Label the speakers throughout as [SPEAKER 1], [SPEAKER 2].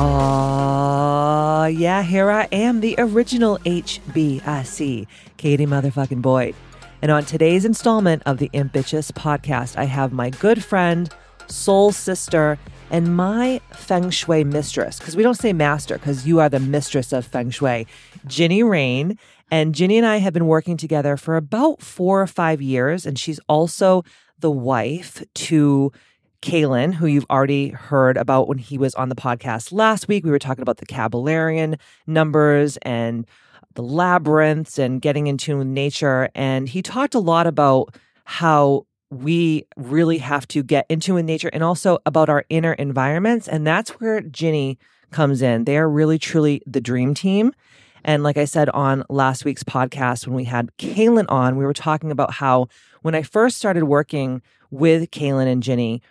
[SPEAKER 1] Aw, yeah, here I am, the original HBIC, Katie motherfucking Boyd. And on today's installment of the Ambitious podcast, I have my good friend, soul sister, and my feng shui mistress, because we don't say master, because you are the mistress of feng shui, Ginny Rain. And Ginny and I have been working together for about four or five years, and she's also the wife to Kalen, who you've already heard about when he was on the podcast last week. We were talking about the Kabbalion numbers and the labyrinths and getting in tune with nature. And he talked a lot about how we really have to get into with nature and also about our inner environments. And that's where Ginny comes in. They are really, truly the dream team. And like I said on last week's podcast, when we had Kaylin on, we were talking about how when I first started working with Kaylin and Ginny,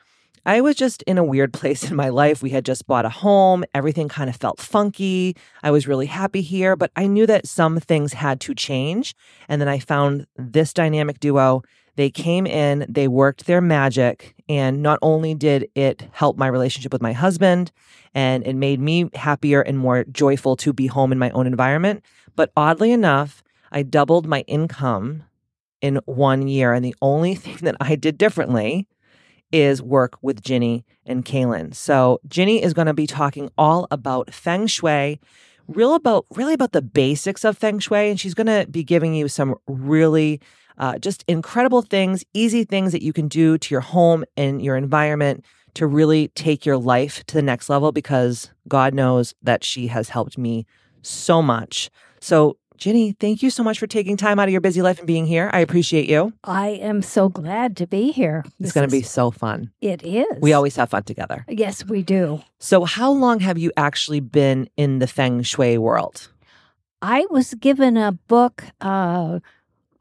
[SPEAKER 1] I was just in a weird place in my life. We had just bought a home. Everything kind of felt funky. I was really happy here, but I knew that some things had to change. And then I found this dynamic duo. They came in, they worked their magic, and not only did it help my relationship with my husband and it made me happier and more joyful to be home in my own environment, but oddly enough, I doubled my income in one year. And the only thing that I did differently is work with Ginny and Kaylin. So Ginny is going to be talking all about feng shui, real about really about the basics of feng shui, and she's going to be giving you some really uh, just incredible things, easy things that you can do to your home and your environment to really take your life to the next level. Because God knows that she has helped me so much. So Ginny, thank you so much for taking time out of your busy life and being here. I appreciate you.
[SPEAKER 2] I am so glad to be here.
[SPEAKER 1] It's going to be so fun.
[SPEAKER 2] It is.
[SPEAKER 1] We always have fun together.
[SPEAKER 2] Yes, we do.
[SPEAKER 1] So, how long have you actually been in the feng shui world?
[SPEAKER 2] I was given a book uh,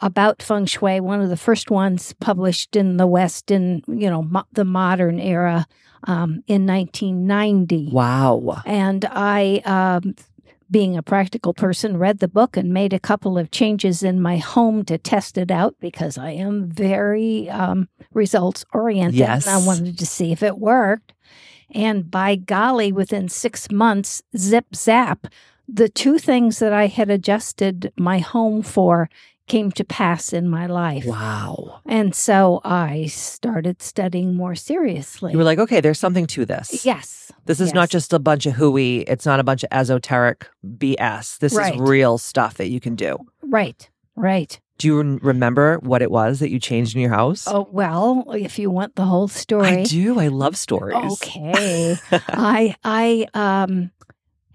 [SPEAKER 2] about feng shui, one of the first ones published in the West in you know mo- the modern era um, in 1990.
[SPEAKER 1] Wow!
[SPEAKER 2] And I um, being a practical person, read the book and made a couple of changes in my home to test it out because I am very um, results oriented.
[SPEAKER 1] Yes.
[SPEAKER 2] And I wanted to see if it worked. And by golly, within six months, zip zap, the two things that I had adjusted my home for came to pass in my life.
[SPEAKER 1] Wow.
[SPEAKER 2] And so I started studying more seriously.
[SPEAKER 1] You were like, okay, there's something to this.
[SPEAKER 2] yes.
[SPEAKER 1] This is
[SPEAKER 2] yes.
[SPEAKER 1] not just a bunch of hooey. It's not a bunch of esoteric BS. This
[SPEAKER 2] Right.
[SPEAKER 1] is real stuff that you can do.
[SPEAKER 2] Right, right.
[SPEAKER 1] Do you remember what it was that you changed in your house?
[SPEAKER 2] Oh, well, if you want the whole story.
[SPEAKER 1] I do. I love stories.
[SPEAKER 2] Okay. I I um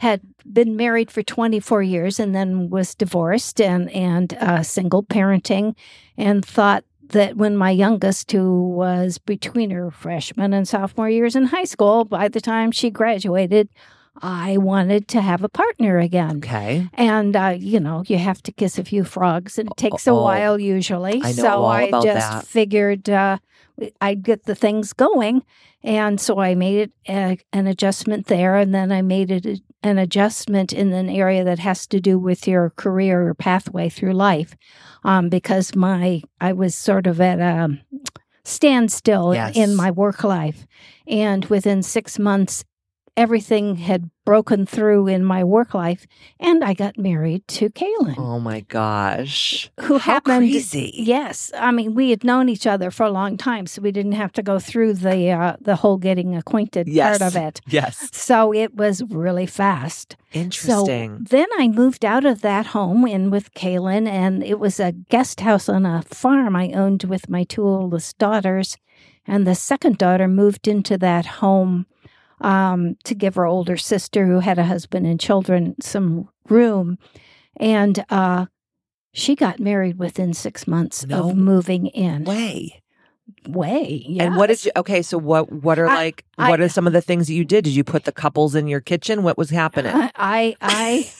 [SPEAKER 2] had been married for 24 years and then was divorced and and uh, single parenting and thought that when my youngest who was between her freshman and sophomore years in high school by the time she graduated I wanted to have a partner again.
[SPEAKER 1] okay.
[SPEAKER 2] And uh, you know, you have to kiss a few frogs, and it takes a
[SPEAKER 1] Oh,
[SPEAKER 2] while usually.
[SPEAKER 1] I know
[SPEAKER 2] so I just
[SPEAKER 1] that.
[SPEAKER 2] figured uh, I'd get the things going, and so I made it a, an adjustment there, and then I made it a- an adjustment in an area that has to do with your career or pathway through life, um, because my I was sort of at a standstill
[SPEAKER 1] Yes.
[SPEAKER 2] in my work life, and within six months everything had broken through in my work life, and I got married to Kaylin,
[SPEAKER 1] Oh my gosh.
[SPEAKER 2] who
[SPEAKER 1] How
[SPEAKER 2] happened.
[SPEAKER 1] crazy.
[SPEAKER 2] Yes, I mean we had known each other for a long time, so we didn't have to go through the uh, the whole getting acquainted
[SPEAKER 1] Yes.
[SPEAKER 2] part of it.
[SPEAKER 1] Yes.
[SPEAKER 2] So it was really fast.
[SPEAKER 1] Interesting.
[SPEAKER 2] So then I moved out of that home in with Kaylin, and it was a guest house on a farm I owned with my two oldest daughters. And the second daughter moved into that home um, to give her older sister, who had a husband and children, some room. And uh, she got married within six months
[SPEAKER 1] No
[SPEAKER 2] of moving in.
[SPEAKER 1] Way.
[SPEAKER 2] way.
[SPEAKER 1] And what did you? Okay, so what? What are
[SPEAKER 2] I-
[SPEAKER 1] like?
[SPEAKER 2] I-
[SPEAKER 1] what are some of the things that you did? Did you put the couples in your kitchen? What was happening?
[SPEAKER 2] I I I,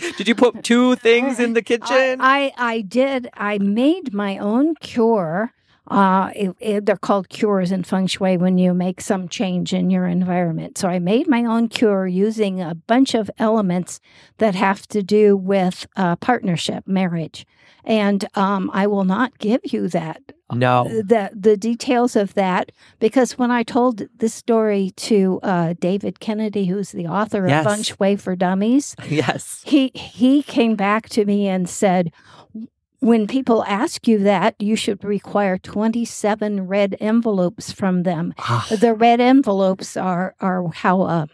[SPEAKER 1] Did you put two things in the kitchen?
[SPEAKER 2] I I did. I made my own cure. Uh, it, it- they're called cures in feng shui when you make some change in your environment. So I made my own cure using a bunch of elements that have to do with uh, partnership, marriage, and um, I will not give you that
[SPEAKER 1] no.
[SPEAKER 2] the the details of that because when I told this story to uh, David Kennedy, who's the author
[SPEAKER 1] Yes.
[SPEAKER 2] of Feng Shui for Dummies,
[SPEAKER 1] Yes.
[SPEAKER 2] he he came back to me and said. When people ask you that, you should require 27 red envelopes from them.
[SPEAKER 1] Ah,
[SPEAKER 2] The red envelopes are, are how a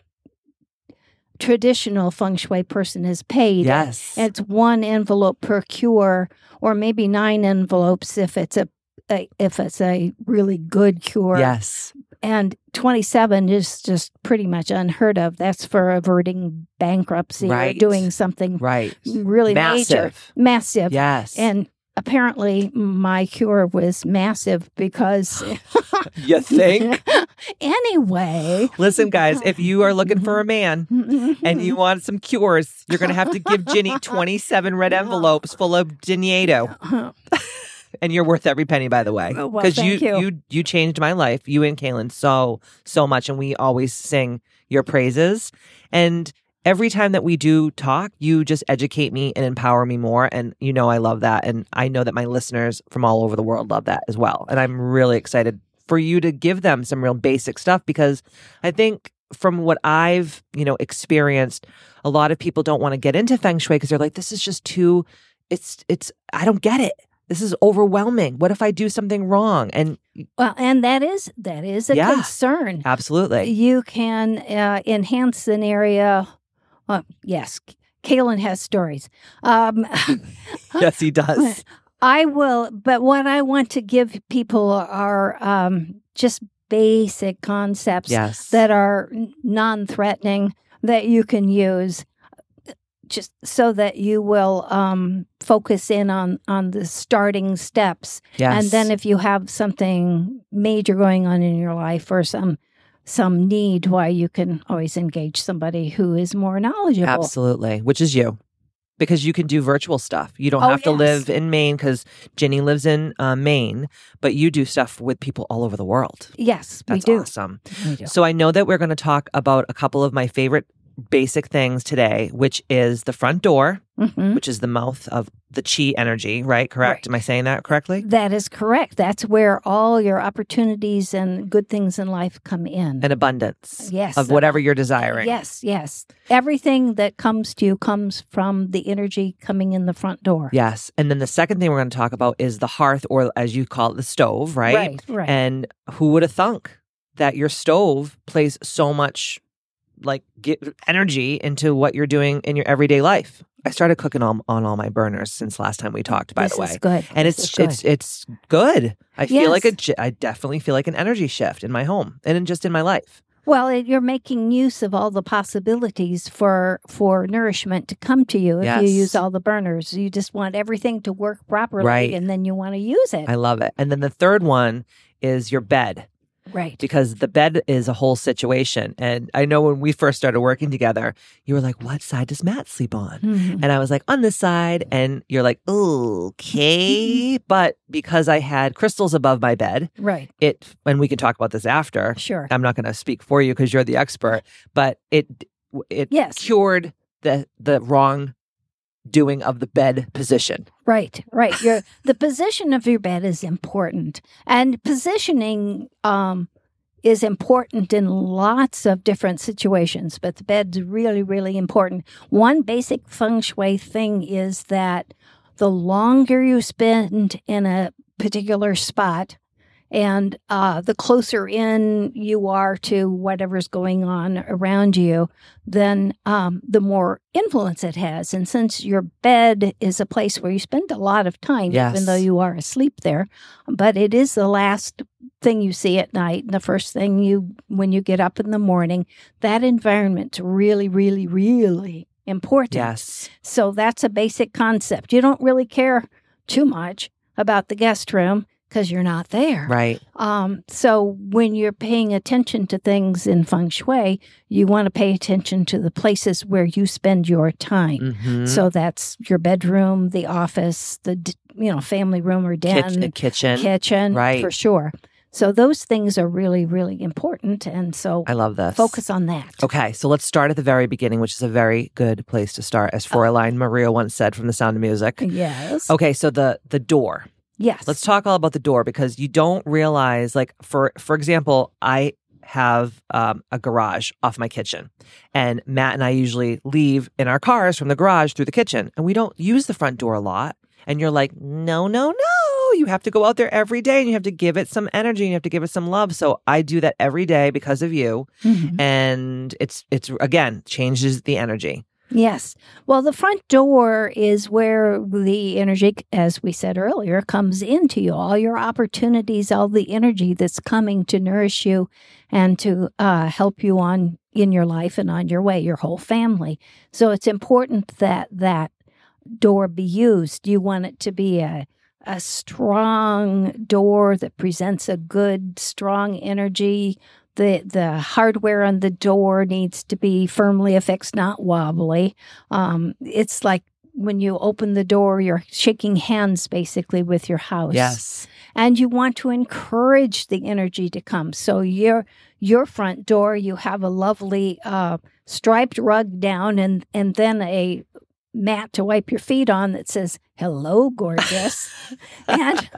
[SPEAKER 2] traditional feng shui person is paid.
[SPEAKER 1] yes.
[SPEAKER 2] It's one envelope per cure, or maybe nine envelopes if it's a, a if it's a really good cure.
[SPEAKER 1] yes.
[SPEAKER 2] And twenty seven is just pretty much unheard of. That's for averting bankruptcy
[SPEAKER 1] Right.
[SPEAKER 2] or doing something
[SPEAKER 1] Right.
[SPEAKER 2] really major,
[SPEAKER 1] Massive.
[SPEAKER 2] massive.
[SPEAKER 1] Yes.
[SPEAKER 2] And apparently, my cure was massive because.
[SPEAKER 1] you think?
[SPEAKER 2] anyway.
[SPEAKER 1] Listen, guys, if you are looking for a man and you want some cures, you're going to have to give Ginny 27 red envelopes full of Dinieto. And you're worth every penny, by the way,
[SPEAKER 2] Oh, well,
[SPEAKER 1] you,
[SPEAKER 2] you.
[SPEAKER 1] you you changed my life, you and Kaylin, so so much, and we always sing your praises. And every time that we do talk, you just educate me and empower me more, and you know I love that, and I know that my listeners from all over the world love that as well. And I'm really excited for you to give them some real basic stuff because I think from what I've you know experienced, a lot of people don't want to get into feng shui because they're like, this is just too. It's it's I don't get it. This is overwhelming. What if I do something wrong? And
[SPEAKER 2] Well, and that is that is a
[SPEAKER 1] Yeah.
[SPEAKER 2] concern.
[SPEAKER 1] absolutely.
[SPEAKER 2] You can uh, enhance an area. Well, yes, Kaylin has stories. Um,
[SPEAKER 1] yes, he does.
[SPEAKER 2] I will, but what I want to give people are um, just basic concepts
[SPEAKER 1] Yes.
[SPEAKER 2] that are non threatening that you can use just so that you will um, focus in on, on the starting steps.
[SPEAKER 1] yes.
[SPEAKER 2] And then if you have something major going on in your life or some some need, why you can always engage somebody who is more knowledgeable.
[SPEAKER 1] Absolutely. Which is you. Because you can do virtual stuff. You don't
[SPEAKER 2] Oh,
[SPEAKER 1] have to
[SPEAKER 2] yes.
[SPEAKER 1] live in Maine because Jenny lives in uh, Maine, but you do stuff with people all over the world.
[SPEAKER 2] Yes,
[SPEAKER 1] That's
[SPEAKER 2] we do.
[SPEAKER 1] awesome.
[SPEAKER 2] We do.
[SPEAKER 1] So I know that we're going to talk about a couple of my favorite basic things today, which is the front door,
[SPEAKER 2] Mhm.
[SPEAKER 1] which is the mouth of the chi energy, right? Correct?
[SPEAKER 2] Right.
[SPEAKER 1] Am I saying that correctly?
[SPEAKER 2] That is correct. That's where all your opportunities and good things in life come in.
[SPEAKER 1] And abundance
[SPEAKER 2] yes.
[SPEAKER 1] of whatever you're desiring.
[SPEAKER 2] Yes, yes. Everything that comes to you comes from the energy coming in the front door.
[SPEAKER 1] Yes. And then the second thing we're going to talk about is the hearth, or as you call it, the stove, right?
[SPEAKER 2] Right, right.
[SPEAKER 1] And who would have thunk that your stove plays so much like get energy into what you're doing in your everyday life? I started cooking on, on all my burners since last time we talked, by
[SPEAKER 2] this
[SPEAKER 1] the way.
[SPEAKER 2] is good.
[SPEAKER 1] And
[SPEAKER 2] This
[SPEAKER 1] it's
[SPEAKER 2] is good.
[SPEAKER 1] it's it's good. I feel like a
[SPEAKER 2] Yes.
[SPEAKER 1] j- I definitely feel like an energy shift in my home and in just in my life.
[SPEAKER 2] Well, you're making use of all the possibilities for for nourishment to come to you if you use all the burners. You just want everything to work properly,
[SPEAKER 1] Right.
[SPEAKER 2] and then you want to use it.
[SPEAKER 1] I love it. And then the third one is your bed.
[SPEAKER 2] Right.
[SPEAKER 1] because the bed is a whole situation. And I know when we first started working together, you were like, What side does Matt sleep on?
[SPEAKER 2] Mhm.
[SPEAKER 1] And I was like, On this side. And you're like, Okay. but because I had crystals above my bed,
[SPEAKER 2] Right.
[SPEAKER 1] it, and we can talk about this after.
[SPEAKER 2] Sure.
[SPEAKER 1] I'm not going to speak for you because you're the expert, but it, it
[SPEAKER 2] Yes.
[SPEAKER 1] cured the, the wrong doing of the bed position.
[SPEAKER 2] Right, right. Your the position of your bed is important, and positioning um, is important in lots of different situations. But the bed's really, really important. One basic feng shui thing is that the longer you spend in a particular spot, and uh, the closer in you are to whatever's going on around you, then um, the more influence it has. And since your bed is a place where you spend a lot of time,
[SPEAKER 1] Yes.
[SPEAKER 2] even though you are asleep there, but it is the last thing you see at night and the first thing you when you get up in the morning, that environment's really, really, really important.
[SPEAKER 1] Yes.
[SPEAKER 2] So that's a basic concept. You don't really care too much about the guest room because you're not there.
[SPEAKER 1] Right.
[SPEAKER 2] Um, so when you're paying attention to things in feng shui, you want to pay attention to the places where you spend your time.
[SPEAKER 1] Mhm.
[SPEAKER 2] So that's your bedroom, the office, the you know family room or den,
[SPEAKER 1] Kitchen, kitchen.
[SPEAKER 2] kitchen,
[SPEAKER 1] Right.
[SPEAKER 2] for sure. So those things are really, really important, and so
[SPEAKER 1] I love this.
[SPEAKER 2] focus on that.
[SPEAKER 1] Okay, so let's start at the very beginning, which is a very good place to start, as Fräulein Maria once said from The Sound of Music.
[SPEAKER 2] Yes.
[SPEAKER 1] Okay, so the the door.
[SPEAKER 2] Yes.
[SPEAKER 1] Let's talk all about the door because you don't realize, like for for example, I have um, a garage off my kitchen, and Matt and I usually leave in our cars from the garage through the kitchen, and we don't use the front door a lot. And you're like, no, no, no, you have to go out there every day, and you have to give it some energy, and you have to give it some love. So I do that every day because of you,
[SPEAKER 2] Mhm.
[SPEAKER 1] and it's it's again changes the energy.
[SPEAKER 2] Yes. Well, the front door is where the energy, as we said earlier, comes into you. All your opportunities, all the energy that's coming to nourish you and to uh, help you on in your life and on your way, your whole family. So it's important that that door be used. You want it to be a a strong door that presents a good, strong energy the the hardware on the door needs to be firmly affixed, not wobbly. Um, it's like when you open the door, you're shaking hands basically with your house.
[SPEAKER 1] Yes,
[SPEAKER 2] and you want to encourage the energy to come. So your your front door, you have a lovely uh, striped rug down, and and then a mat to wipe your feet on that says "Hello, gorgeous." and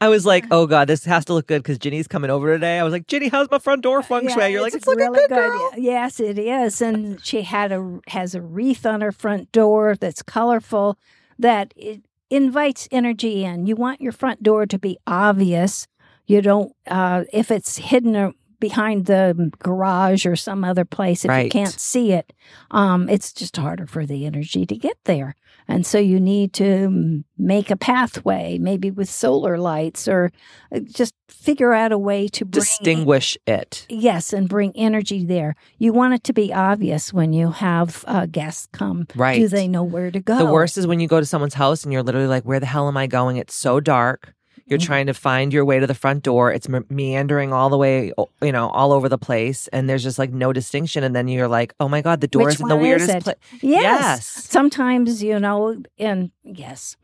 [SPEAKER 1] I was like, oh god, this has to look good because Ginny's coming over today. I was like, Ginny, how's my front door feng shui?
[SPEAKER 2] Yeah,
[SPEAKER 1] You're like, it's looking
[SPEAKER 2] really
[SPEAKER 1] good, girl.
[SPEAKER 2] Yes, it is. And she had a has a wreath on her front door that's colorful that it invites energy in. You want your front door to be obvious. You don't uh, if it's hidden or behind the garage or some other place if you can't see it um, it's just harder for the energy to get there and so you need to make a pathway maybe with solar lights or uh, just figure out a way to bring
[SPEAKER 1] Distinguish it.
[SPEAKER 2] Yes, and bring energy there. You want it to be obvious when you have uh, guests come.
[SPEAKER 1] Right.
[SPEAKER 2] Do they know where to go?
[SPEAKER 1] The worst is when you go to someone's house and you're literally like, where the hell am I going? It's so dark. You're
[SPEAKER 2] Mhm.
[SPEAKER 1] trying to find your way to the front door. It's me- meandering all the way, you know, all over the place, and there's just like no distinction. And then you're like, "Oh my god, the door
[SPEAKER 2] Which
[SPEAKER 1] is in the weirdest place."
[SPEAKER 2] Yes.
[SPEAKER 1] Yes.
[SPEAKER 2] Sometimes, you know, and yes.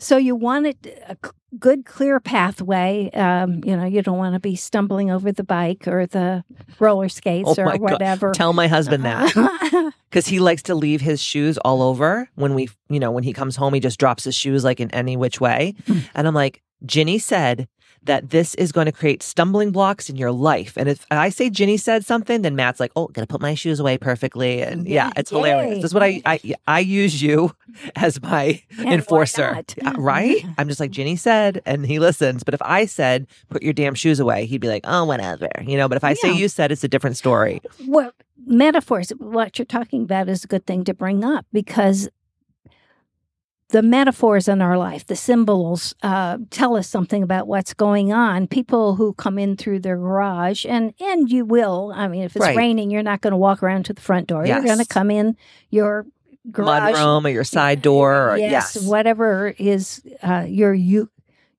[SPEAKER 2] So you want it a good, clear pathway. Um, you know, you don't want to be stumbling over the bike or the roller skates
[SPEAKER 1] Oh
[SPEAKER 2] or
[SPEAKER 1] my God.
[SPEAKER 2] whatever.
[SPEAKER 1] Tell my husband that because he likes to leave his shoes all over when we, you know, when he comes home, he just drops his shoes like in any which way,
[SPEAKER 2] Mm.
[SPEAKER 1] and I'm like, Ginny said that this is going to create stumbling blocks in your life. And if I say Ginny said something, then Matt's like, "Oh, gotta put my shoes away perfectly." And yeah,
[SPEAKER 2] Yeah,
[SPEAKER 1] it's hilarious.
[SPEAKER 2] yay.
[SPEAKER 1] This is what I I I use you as my
[SPEAKER 2] why
[SPEAKER 1] enforcer. Yeah, right? I'm just like Ginny said, and he listens. But if I said, "Put your damn shoes away," he'd be like, "Oh, whatever," you know. But if I say you said, it's a different story.
[SPEAKER 2] well, metaphors, what you're talking about is a good thing to bring up because the metaphors in our life, the symbols, uh, tell us something about what's going on. People who come in through their garage, and and you will. I mean, if it's
[SPEAKER 1] Right.
[SPEAKER 2] raining, you're not going to walk around to the front door. Yes. You're going to come in your garage,
[SPEAKER 1] Mudroom or your side door, or
[SPEAKER 2] yes,
[SPEAKER 1] yes,
[SPEAKER 2] whatever is uh, your you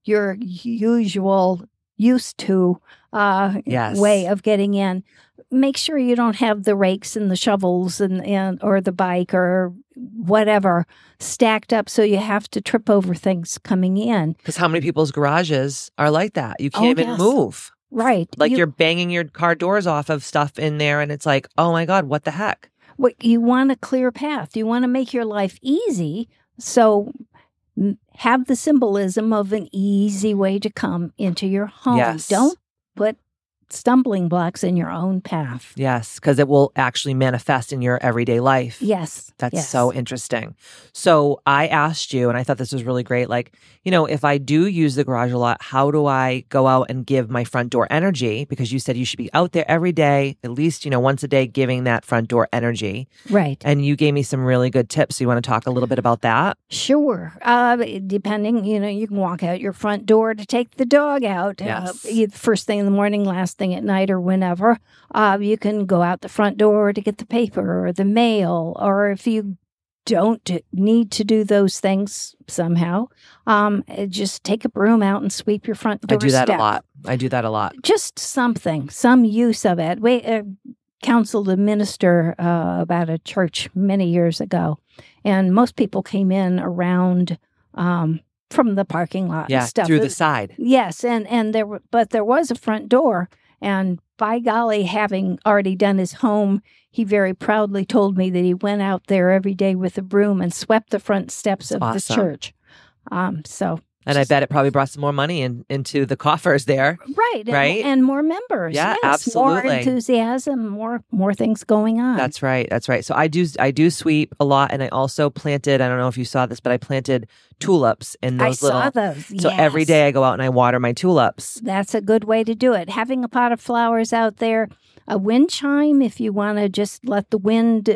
[SPEAKER 2] your usual used to uh,
[SPEAKER 1] Yes.
[SPEAKER 2] way of getting in. Make sure you don't have the rakes and the shovels and, and or the bike or whatever stacked up so you have to trip over things coming in.
[SPEAKER 1] Because how many people's garages are like that? You
[SPEAKER 2] Oh,
[SPEAKER 1] can't even
[SPEAKER 2] yes.
[SPEAKER 1] move.
[SPEAKER 2] Right.
[SPEAKER 1] Like
[SPEAKER 2] you,
[SPEAKER 1] are banging your car doors off of stuff in there, and it's like, oh my god, what the heck?
[SPEAKER 2] what you want a clear path. You want to make your life easy. So have the symbolism of an easy way to come into your home.
[SPEAKER 1] Yes.
[SPEAKER 2] Don't put stumbling blocks in your own path.
[SPEAKER 1] Yes, because it will actually manifest in your everyday life.
[SPEAKER 2] Yes.
[SPEAKER 1] That's
[SPEAKER 2] yes.
[SPEAKER 1] so interesting. So I asked you, and I thought this was really great. Like, you know, if I do use the garage a lot, how do I go out and give my front door energy? Because you said you should be out there every day, at least, you know, once a day, giving that front door energy.
[SPEAKER 2] Right.
[SPEAKER 1] And you gave me some really good tips. So You want to talk a little bit about that?
[SPEAKER 2] Sure. Uh, depending, you know, you can walk out your front door to take the dog out.
[SPEAKER 1] Yes.
[SPEAKER 2] Uh, first thing in the morning, last thing at night, or whenever. Uh, you can go out the front door to get the paper or the mail, or if you don't need to do those things somehow, um, eh, just take a broom out and sweep your front
[SPEAKER 1] door.
[SPEAKER 2] I
[SPEAKER 1] do that a lot. I do that a lot.
[SPEAKER 2] Just something, some use of it. We uh, counseled a minister uh, about a church many years ago, and most people came in around um, from the parking lot
[SPEAKER 1] Yeah,
[SPEAKER 2] and stuff.
[SPEAKER 1] through the side.
[SPEAKER 2] Yes, and and there were, but there was a front door, and by golly, having already done his home, he very proudly told me that he went out there every day with a broom and swept the front steps of
[SPEAKER 1] Awesome.
[SPEAKER 2] the church. Um, so
[SPEAKER 1] And I bet it probably brought some more money in, into the coffers there.
[SPEAKER 2] right, and,
[SPEAKER 1] Right?
[SPEAKER 2] and more members.
[SPEAKER 1] Yeah,
[SPEAKER 2] yes, More enthusiasm, more more things going on.
[SPEAKER 1] That's right. That's right. So I do I do sweep a lot and I also planted, I don't know if you saw this, but I planted tulips in
[SPEAKER 2] I
[SPEAKER 1] those little
[SPEAKER 2] saw those.
[SPEAKER 1] So every
[SPEAKER 2] yes.
[SPEAKER 1] day I go out and I water my tulips.
[SPEAKER 2] That's a good way to do it. Having a pot of flowers out there, a wind chime if you want to just let the wind,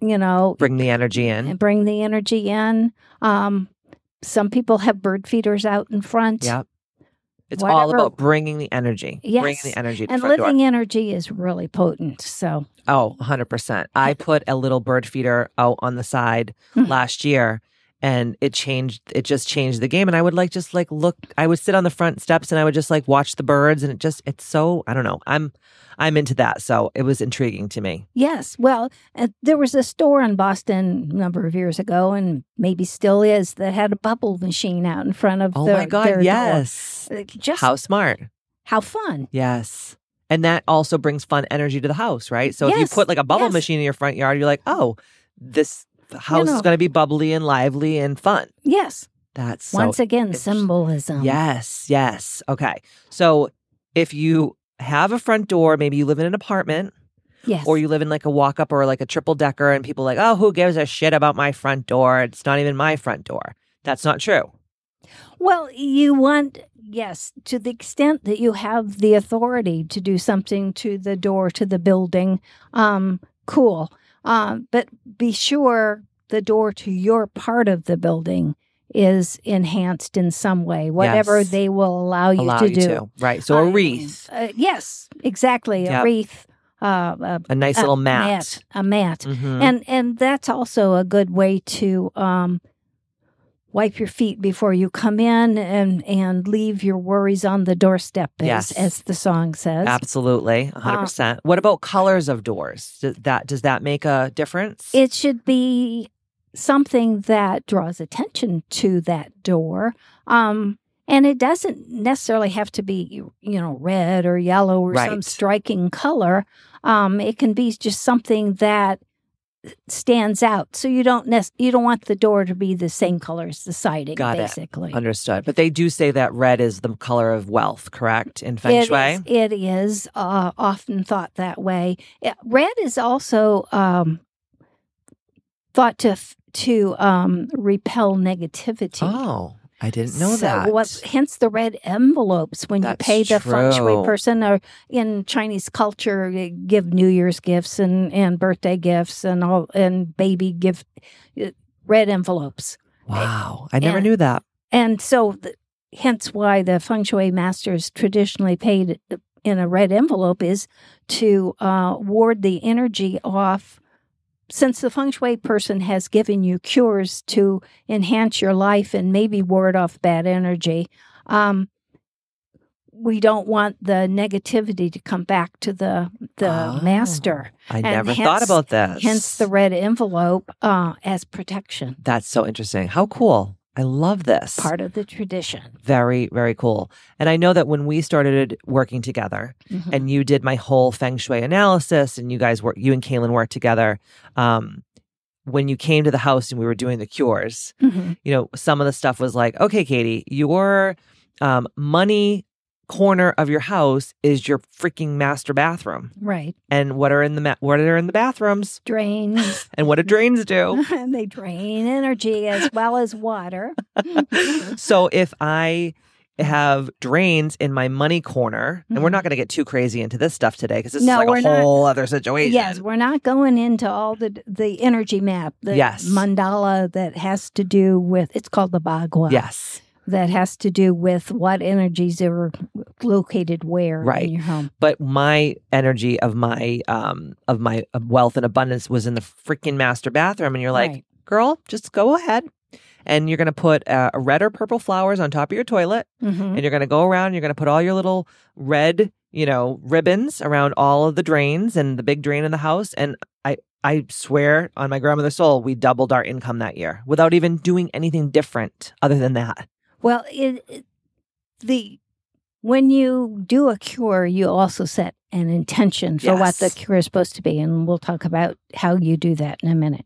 [SPEAKER 2] you know,
[SPEAKER 1] Bring the energy in.
[SPEAKER 2] and bring the energy in. Um, some people have bird feeders out in front.
[SPEAKER 1] Yep. It's all about bringing the energy. Bringing the energy to
[SPEAKER 2] And
[SPEAKER 1] the front door.
[SPEAKER 2] living energy is really potent. So,
[SPEAKER 1] Oh, 100%. I put a little bird feeder out on the side
[SPEAKER 2] Mhm.
[SPEAKER 1] last year and it changed it just changed the game and I would like just like look I would sit on the front steps and I would just like watch the birds and it just it's so I don't know. I'm I'm into that. So it was intriguing to me.
[SPEAKER 2] yes. Well, uh, there was a store in Boston a number of years ago, and maybe still is, that had a bubble machine out in front of
[SPEAKER 1] Oh
[SPEAKER 2] their,
[SPEAKER 1] my god,
[SPEAKER 2] door.
[SPEAKER 1] yes.
[SPEAKER 2] Uh, Just how,
[SPEAKER 1] smart?
[SPEAKER 2] How fun.
[SPEAKER 1] Yes. And that also brings fun energy to the house, right? So if you put like a bubble
[SPEAKER 2] yes.
[SPEAKER 1] machine in your front yard, you're like, "Oh, this house is going to be bubbly and lively and fun."
[SPEAKER 2] Yes.
[SPEAKER 1] That's so
[SPEAKER 2] Once again, symbolism.
[SPEAKER 1] Yes, yes. Okay. So if you have a front door, maybe you live in an apartment
[SPEAKER 2] Yes.
[SPEAKER 1] or you live in like a walk up or like a triple decker, and people are like, oh, who gives a shit about my front door? It's not even my front door. That's not true.
[SPEAKER 2] Well, you want, yes, to the extent that you have the authority to do something to the door to the building, um, cool. Um, but be sure the door to your part of the building is enhanced in some way, whatever
[SPEAKER 1] Yes.
[SPEAKER 2] they will allow you
[SPEAKER 1] Allow
[SPEAKER 2] to
[SPEAKER 1] you
[SPEAKER 2] do.
[SPEAKER 1] to. Right. So a
[SPEAKER 2] Um,
[SPEAKER 1] wreath,
[SPEAKER 2] Uh, yes, exactly.
[SPEAKER 1] Yep.
[SPEAKER 2] A wreath, uh, a,
[SPEAKER 1] a nice
[SPEAKER 2] a
[SPEAKER 1] little mat.
[SPEAKER 2] a mat.
[SPEAKER 1] Mhm.
[SPEAKER 2] and and that's also a good way to um, wipe your feet before you come in and and leave your worries on the doorstep as,
[SPEAKER 1] Yes.
[SPEAKER 2] as the song says
[SPEAKER 1] Absolutely,
[SPEAKER 2] Uh,
[SPEAKER 1] 100%. what about colors of doors? Does that does that make a difference?
[SPEAKER 2] it should be something that draws attention to that door um, and it doesn't necessarily have to be you know red or yellow or some striking color um, it can be just something that stands out so you don't nec- you don't want the door to be the same color as the siding
[SPEAKER 1] Got it.
[SPEAKER 2] basically
[SPEAKER 1] Understood. But they do say that red is the color of wealth, correct? In feng
[SPEAKER 2] It
[SPEAKER 1] shui?
[SPEAKER 2] is, it is uh, often thought that way. Red is also um, thought to f- to um, repel negativity.
[SPEAKER 1] Oh, I didn't know
[SPEAKER 2] So
[SPEAKER 1] that.
[SPEAKER 2] What, hence the red envelopes when
[SPEAKER 1] That's
[SPEAKER 2] you pay the feng shui person, or in Chinese culture, give New Year's gifts and, and birthday gifts and all and baby gift uh, red envelopes.
[SPEAKER 1] Wow, I never
[SPEAKER 2] and-
[SPEAKER 1] knew that.
[SPEAKER 2] And so, the, hence why the feng shui masters traditionally paid in a red envelope is to uh, ward the energy off. Since the feng shui person has given you cures to enhance your life and maybe ward off bad energy, um, we don't want the negativity to come back to the the
[SPEAKER 1] Oh,
[SPEAKER 2] master.
[SPEAKER 1] I
[SPEAKER 2] and
[SPEAKER 1] never thought about that.
[SPEAKER 2] Hence the red envelope uh, as protection,
[SPEAKER 1] That's so interesting. How cool. I love this.
[SPEAKER 2] part of the tradition.
[SPEAKER 1] Very, very cool. And I know that when we started working together
[SPEAKER 2] Mhm.
[SPEAKER 1] and you did my whole feng shui analysis and you guys work, you and Kaylin worked together. Um, when you came to the house and we were doing the cures,
[SPEAKER 2] Mhm.
[SPEAKER 1] you know, some of the stuff was like, okay, Katie, your um, money corner of your house is your freaking master bathroom.
[SPEAKER 2] Right.
[SPEAKER 1] And what are in the ma- what are in the bathrooms?
[SPEAKER 2] Drains.
[SPEAKER 1] And what do drains do?
[SPEAKER 2] and they drain energy as well as water.
[SPEAKER 1] so if I have drains in my money corner, and we're not going to get too crazy into this stuff today because this
[SPEAKER 2] Mm-hmm. No,
[SPEAKER 1] is like a
[SPEAKER 2] not.
[SPEAKER 1] whole other situation.
[SPEAKER 2] Yes, we're not going into all the the energy map, the
[SPEAKER 1] Yes.
[SPEAKER 2] mandala that has to do with it's called the Bagua.
[SPEAKER 1] Yes.
[SPEAKER 2] That has to do with what energies are located where
[SPEAKER 1] Right.
[SPEAKER 2] in your home.
[SPEAKER 1] But my energy of my um of my wealth and abundance was in the freaking master bathroom, and you're like,
[SPEAKER 2] Right.
[SPEAKER 1] girl, just go ahead. And you're going to put uh, a red or purple flowers on top of your toilet.
[SPEAKER 2] Mhm.
[SPEAKER 1] And you're going to go around, And you're going to put all your little red, you know, ribbons around all of the drains and the big drain in the house. And I, I swear on my grandmother's soul, we doubled our income that year without even doing anything different other than that.
[SPEAKER 2] Well, it, it- the when you do a cure, you also set an intention for what the cure is supposed to be, and we'll talk about how you do that in a minute.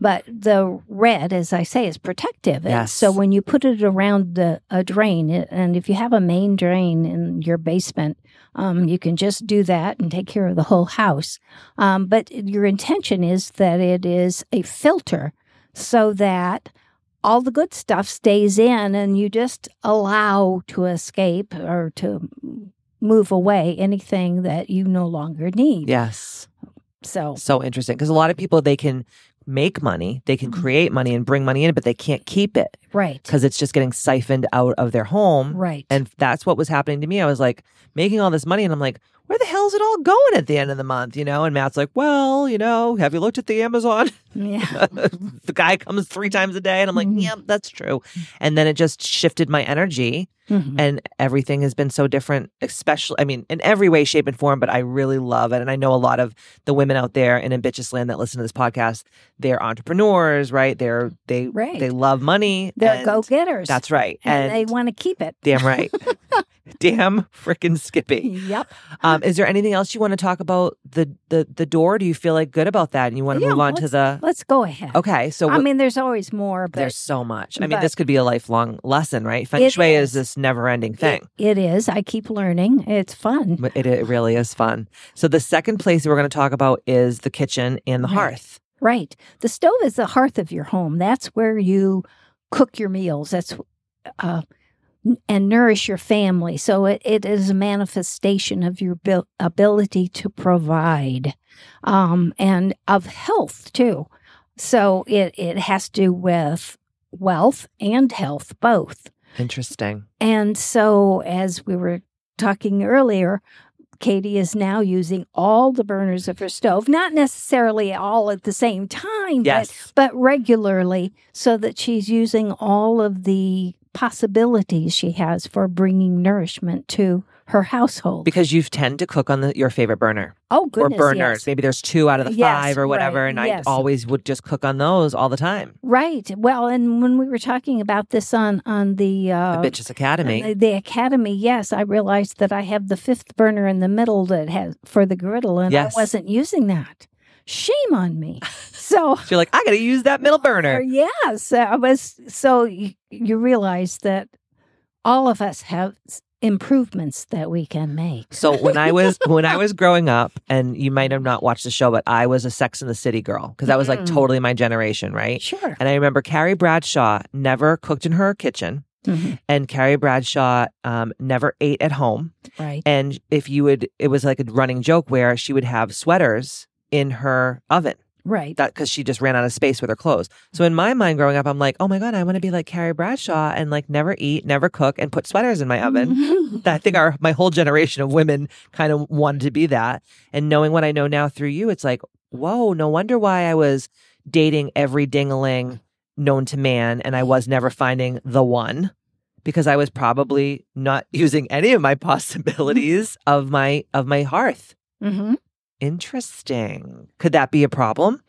[SPEAKER 2] But the red, as I say, is protective.
[SPEAKER 1] Yes.
[SPEAKER 2] So when you put it around the a drain, it- and if you have a main drain in your basement, um, you can just do that and take care of the whole house. Um, but your intention is that it is a filter, so that all the good stuff stays in and you just allow to escape or to move away anything that you no longer need.
[SPEAKER 1] Yes.
[SPEAKER 2] So,
[SPEAKER 1] So interesting. Because a lot of people, they can make money, they can
[SPEAKER 2] Mhm.
[SPEAKER 1] create money and bring money in, but they can't keep it
[SPEAKER 2] right.
[SPEAKER 1] because it's just getting siphoned out of their home.
[SPEAKER 2] Right.
[SPEAKER 1] And that's what was happening to me. I was like making all this money and I'm like, where the hell is it all going at the end of the month? You know? And Matt's like, well, you know, have you looked at the Amazon?
[SPEAKER 2] yeah.
[SPEAKER 1] the guy comes three times a day. And I'm like,
[SPEAKER 2] Mhm.
[SPEAKER 1] yeah, that's true. And then it just shifted my energy
[SPEAKER 2] Mhm.
[SPEAKER 1] and everything has been so different, especially, I mean, in every way, shape, and form, but I really love it. And I know a lot of the women out there in Ambitious Land that listen to this podcast, they're entrepreneurs, right? They're, they,
[SPEAKER 2] Right.
[SPEAKER 1] they love money.
[SPEAKER 2] They're go getters.
[SPEAKER 1] That's right.
[SPEAKER 2] And,
[SPEAKER 1] And,
[SPEAKER 2] they want to keep it.
[SPEAKER 1] damn right. damn freaking Skippy.
[SPEAKER 2] Yep.
[SPEAKER 1] Um, is there anything else you want to talk about the, the, the door? Do you feel like good about that? And you want to
[SPEAKER 2] Yeah,
[SPEAKER 1] move on to the,
[SPEAKER 2] Let's go ahead.
[SPEAKER 1] okay. So
[SPEAKER 2] I mean, there's always more, but
[SPEAKER 1] there's so much. I mean, this could be a lifelong lesson, right? Feng Shui
[SPEAKER 2] is.
[SPEAKER 1] is this never ending thing.
[SPEAKER 2] it is. I keep learning. It's fun.
[SPEAKER 1] It, it really is fun. So the second place we're going to talk about is the kitchen and the
[SPEAKER 2] Right.
[SPEAKER 1] hearth.
[SPEAKER 2] Right. The stove is the hearth of your home. That's where you cook your meals. That's uh, and nourish your family. So it, it is a manifestation of your bil- ability to provide, um, and of health too. So it it has to do with wealth and health both.
[SPEAKER 1] Interesting.
[SPEAKER 2] And so, as we were talking earlier, Katie is now using all the burners of her stove, not necessarily all at the same time,
[SPEAKER 1] Yes.
[SPEAKER 2] but, but regularly, so that she's using all of the possibilities she has for bringing nourishment to her household.
[SPEAKER 1] Because you tend to cook on the, your favorite burner
[SPEAKER 2] oh, goodness.
[SPEAKER 1] or burners.
[SPEAKER 2] yes.
[SPEAKER 1] Maybe there's two out of the
[SPEAKER 2] Yes,
[SPEAKER 1] five or whatever.
[SPEAKER 2] right,
[SPEAKER 1] And
[SPEAKER 2] yes.
[SPEAKER 1] I always would just cook on those all the time.
[SPEAKER 2] Right. Well, and when we were talking about this on on the uh,
[SPEAKER 1] the Bitches Academy.
[SPEAKER 2] Uh, The academy, yes, I realized that I have the fifth burner in the middle that has for the griddle, and. I wasn't using that. Shame on me. So,
[SPEAKER 1] So you're like, I got to use that middle burner.
[SPEAKER 2] yes, I was. So you, you realize that all of us have improvements that we can make.
[SPEAKER 1] So when I was when I was growing up, and you might have not watched the show, but I was a Sex in the City girl because that was like
[SPEAKER 2] Mm.
[SPEAKER 1] totally my generation, right?
[SPEAKER 2] Sure.
[SPEAKER 1] And I remember Carrie Bradshaw never cooked in her kitchen,
[SPEAKER 2] Mhm.
[SPEAKER 1] and Carrie Bradshaw um, never ate at home.
[SPEAKER 2] Right.
[SPEAKER 1] And if you would, it was like a running joke where she would have sweaters in her oven
[SPEAKER 2] Right.
[SPEAKER 1] that because she just ran out of space with her clothes. So in my mind, growing up, I'm like, oh my god, I want to be like Carrie Bradshaw and like never eat, never cook, and put sweaters in my oven. I think our my whole generation of women kind of wanted to be that. And knowing what I know now through you, it's like, whoa, no wonder why I was dating every dingaling known to man and I was never finding the one because I was probably not using any of my possibilities of my of my hearth.
[SPEAKER 2] Mhm.
[SPEAKER 1] Interesting. Could that be a problem?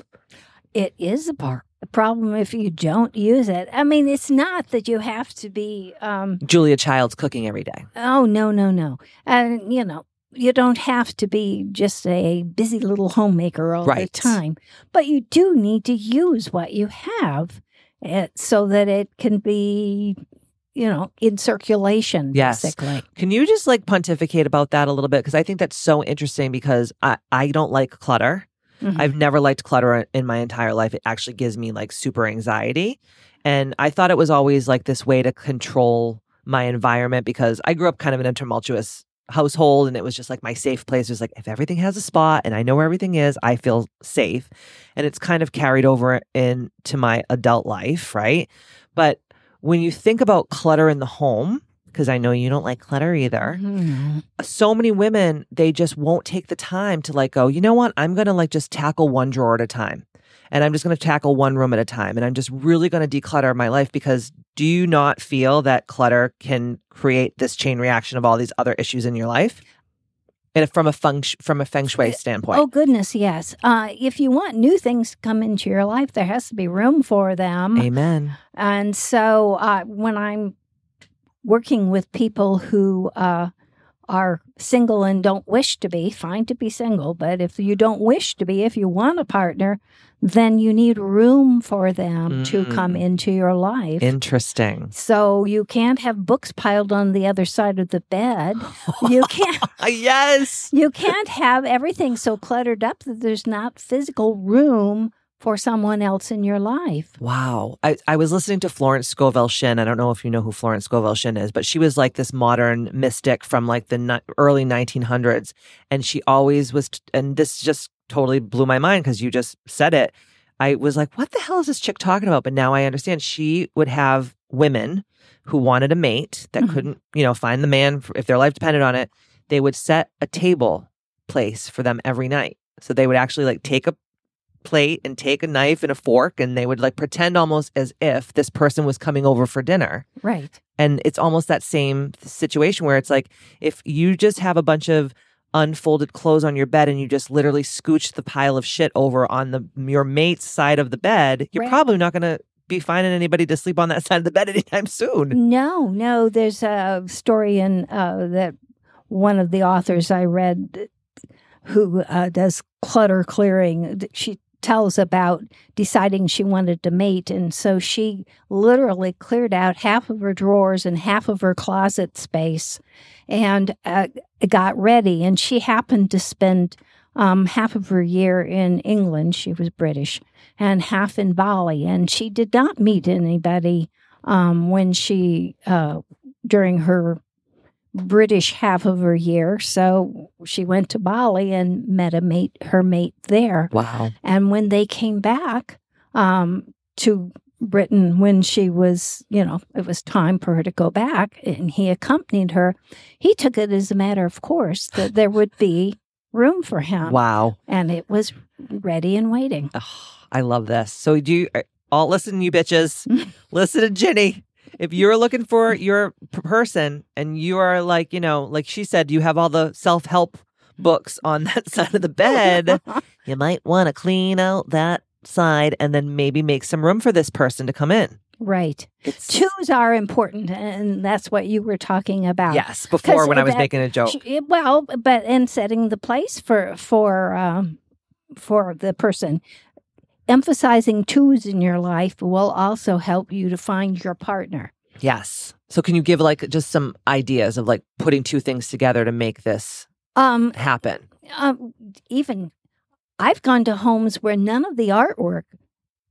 [SPEAKER 2] It is a part. Problem if you don't use it. I mean, it's not that you have to be um,
[SPEAKER 1] Julia Child's cooking every day.
[SPEAKER 2] Oh, no, no, no. And, you know, you don't have to be just a busy little homemaker all the time, but you do need to use what you have eh, so that it can be, you know, in circulation,
[SPEAKER 1] Yes.
[SPEAKER 2] basically.
[SPEAKER 1] Can you just like pontificate about that a little bit? Because I think that's so interesting because I, I don't like clutter.
[SPEAKER 2] Mhm.
[SPEAKER 1] I've never liked clutter in my entire life. It actually gives me like super anxiety. And I thought it was always like this way to control my environment because I grew up kind of in a tumultuous household and it was just like my safe place It was like if everything has a spot and I know where everything is, I feel safe. And it's kind of carried over into my adult life, right? But when you think about clutter in the home, because I know you don't like clutter either
[SPEAKER 2] Mhm.
[SPEAKER 1] so many women they just won't take the time to like go you know what i'm gonna like just tackle one drawer at a time and I'm just going to tackle one room at a time. And I'm just really going to declutter my life because do you not feel that clutter can create this chain reaction of all these other issues in your life? And from a feng from a feng shui standpoint.
[SPEAKER 2] Oh goodness, yes. Uh, if you want new things to come into your life, there has to be room for them.
[SPEAKER 1] Amen.
[SPEAKER 2] And so uh, when I'm working with people who uh, are single and don't wish to be, fine to be single. But if you don't wish to be, if you want a partner, then you need room for them mm. to come into your life.
[SPEAKER 1] Interesting.
[SPEAKER 2] So you can't have books piled on the other side of the bed. You can't.
[SPEAKER 1] yes.
[SPEAKER 2] You can't have everything so cluttered up that there's not physical room for someone else in your life.
[SPEAKER 1] Wow. I, I was listening to Florence Scovel Shinn. I don't know if you know who Florence Scovel Shinn is, but she was like this modern mystic from like the ni- early 1900s. And she always was, t- and this just totally blew my mind because you just said it. I was like, what the hell is this chick talking about? But now I understand she would have women who wanted a mate that mm-hmm. couldn't, you know, find the man for, if their life depended on it. They would set a table place for them every night. So they would actually like take a plate and take a knife and a fork and they would like pretend almost as if this person was coming over for dinner.
[SPEAKER 2] Right.
[SPEAKER 1] And it's almost that same situation where it's like if you just have a bunch of unfolded clothes on your bed and you just literally scooch the pile of shit over on the your mate's side of the bed, you're right. probably not going to be finding anybody to sleep on that side of the bed anytime soon.
[SPEAKER 2] No, no. There's a story in uh, that one of the authors I read who uh, does clutter clearing. She tells about deciding she wanted to mate. And so she literally cleared out half of her drawers and half of her closet space and uh, got ready. And she happened to spend um, half of her year in England. She was British and half in Bali. And she did not meet anybody um, when she, uh, during her British half of her year. So she went to Bali and met a mate, her mate there.
[SPEAKER 1] Wow.
[SPEAKER 2] And when they came back um, to Britain, when she was, you know, it was time for her to go back and he accompanied her, he took it as a matter of course that there would be room for him.
[SPEAKER 1] Wow.
[SPEAKER 2] And it was ready and waiting.
[SPEAKER 1] Oh, I love this. So do you uh, all listen, you bitches. listen to Ginny if you're looking for your person and you are like, you know, like she said, you have all the self help books on that side of the bed, you might want to clean out that side and then maybe make some room for this person to come in.
[SPEAKER 2] Right. It's, Twos are important, and that's what you were talking about.
[SPEAKER 1] Yes, before when I was that, making a joke.
[SPEAKER 2] Well, but in setting the place for for um, for the person, emphasizing twos in your life will also help you to find your partner.
[SPEAKER 1] Yes. So can you give like just some ideas of like putting two things together to make this um happen?
[SPEAKER 2] Um even I've gone to homes where none of the artwork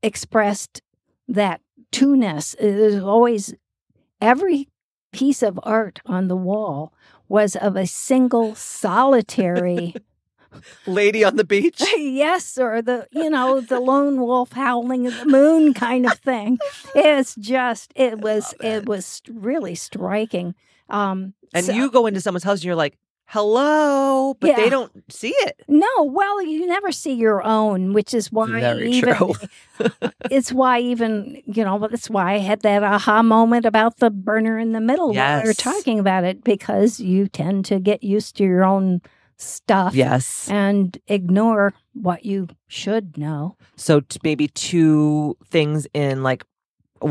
[SPEAKER 2] expressed that two-ness. There's always every piece of art on the wall was of a single solitary
[SPEAKER 1] lady on the beach.
[SPEAKER 2] yes, or the you know the lone wolf howling at the moon kind of thing. It's just it was it was really striking. Um,
[SPEAKER 1] and so, you go into someone's house and you're like, hello, but yeah. they don't see it.
[SPEAKER 2] No, well, you never see your own, which is why
[SPEAKER 1] Very
[SPEAKER 2] even
[SPEAKER 1] true.
[SPEAKER 2] it's why even you know that's why I had that aha moment about the burner in the middle
[SPEAKER 1] yes.
[SPEAKER 2] when we were talking about it because you tend to get used to your own stuff.
[SPEAKER 1] Yes.
[SPEAKER 2] And ignore what you should know.
[SPEAKER 1] So t- maybe two things in like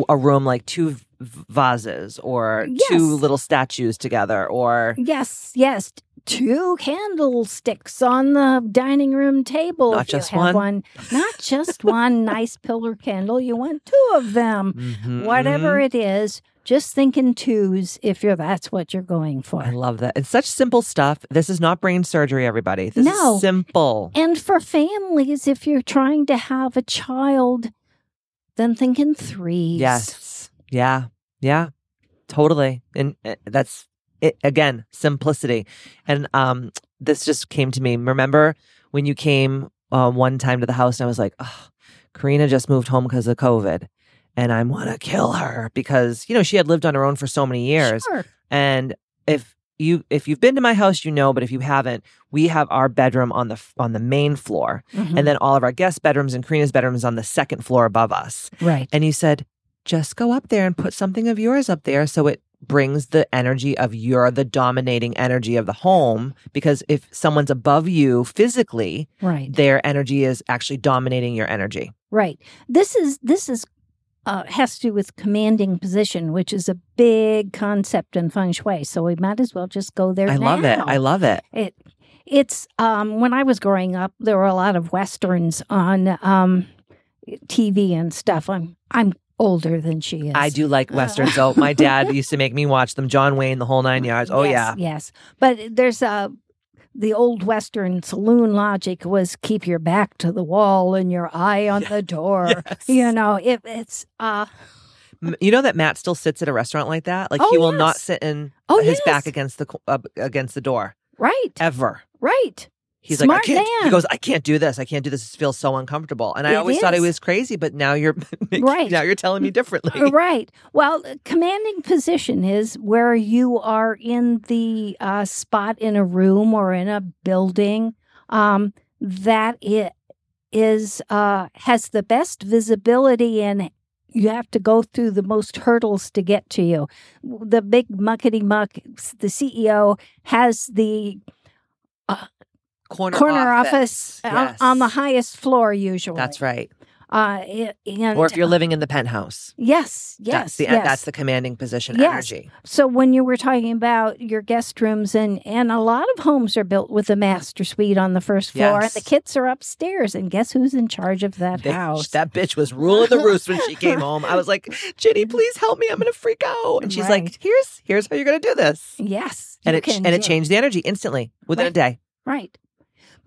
[SPEAKER 1] a room, like two vases or yes. two little statues together or.
[SPEAKER 2] Yes, yes. Two candlesticks on the dining room table.
[SPEAKER 1] Not just one.
[SPEAKER 2] one. Not just one nice pillar candle. You want two of them. Mm-hmm. Whatever mm-hmm. it is, just think in twos if you're that's what you're going for.
[SPEAKER 1] I love that. It's such simple stuff. This is not brain surgery, everybody. This no. is simple.
[SPEAKER 2] And for families, if you're trying to have a child, then think in threes.
[SPEAKER 1] Yes. Yeah. Yeah. Totally. And uh, that's it again, simplicity. And um this just came to me. Remember when you came uh, one time to the house and I was like, oh, Karina just moved home because of COVID and I want to kill her because, you know, she had lived on her own for so many years.
[SPEAKER 2] Sure.
[SPEAKER 1] And if you if you've been to my house, you know, but if you haven't, we have our bedroom on the on the main floor,
[SPEAKER 2] Mhm.
[SPEAKER 1] and then all of our guest bedrooms and Karina's bedroom is on the second floor above us.
[SPEAKER 2] right.
[SPEAKER 1] And you said, just go up there and put something of yours up there, so it brings the energy of you're the dominating energy of the home. Because if someone's above you physically,
[SPEAKER 2] Right.
[SPEAKER 1] their energy is actually dominating your energy.
[SPEAKER 2] Right. This is this is uh, has to do with commanding position, which is a big concept in feng shui. So we might as well just go there.
[SPEAKER 1] I love it. I love it.
[SPEAKER 2] it. It's um, when I was growing up, there were a lot of westerns on um, TV and stuff. I'm I'm older than she is.
[SPEAKER 1] I do like westerns. So my dad used to make me watch them. John Wayne, the whole nine yards. Oh
[SPEAKER 2] Yes,
[SPEAKER 1] yeah,
[SPEAKER 2] yes. But there's a the old western saloon logic was keep your back to the wall and your eye on the door.
[SPEAKER 1] Yes.
[SPEAKER 2] You know, it, it's uh
[SPEAKER 1] You know that Matt still sits at a restaurant like that. Like
[SPEAKER 2] Oh,
[SPEAKER 1] he will not sit in
[SPEAKER 2] Oh,
[SPEAKER 1] his back against the uh, against the door
[SPEAKER 2] right,
[SPEAKER 1] ever.
[SPEAKER 2] right.
[SPEAKER 1] He's like, I can't. He goes, I can't do this. I can't do this. It feels so uncomfortable. And I
[SPEAKER 2] It
[SPEAKER 1] always thought it
[SPEAKER 2] is.
[SPEAKER 1] was crazy, but now you're
[SPEAKER 2] Right.
[SPEAKER 1] Now you're telling me differently.
[SPEAKER 2] Right. Well, commanding position is where you are in the uh, spot in a room or in a building um, that it is uh, has the best visibility and you have to go through the most hurdles to get to you. The big muckety muck, the CEO has the
[SPEAKER 1] Corner,
[SPEAKER 2] corner
[SPEAKER 1] office,
[SPEAKER 2] office, on- on, the highest floor usually.
[SPEAKER 1] That's right.
[SPEAKER 2] Uh, and
[SPEAKER 1] Or if you're living in the penthouse,
[SPEAKER 2] yes, yes,
[SPEAKER 1] that's the
[SPEAKER 2] yes.
[SPEAKER 1] that's the commanding position
[SPEAKER 2] Yes.
[SPEAKER 1] energy.
[SPEAKER 2] So when you were talking about your guest rooms and and a lot of homes are built with a master suite on the first floor
[SPEAKER 1] Yes.
[SPEAKER 2] and the kids are upstairs and guess who's in charge of that
[SPEAKER 1] Bitch,
[SPEAKER 2] house?
[SPEAKER 1] That bitch was ruling the roost when she came home. I was like, Jenny, please help me. I'm gonna freak out. And she's
[SPEAKER 2] Right.
[SPEAKER 1] like, Here's here's how you're gonna do this.
[SPEAKER 2] yes.
[SPEAKER 1] And it and it changed the energy instantly within a day.
[SPEAKER 2] Right.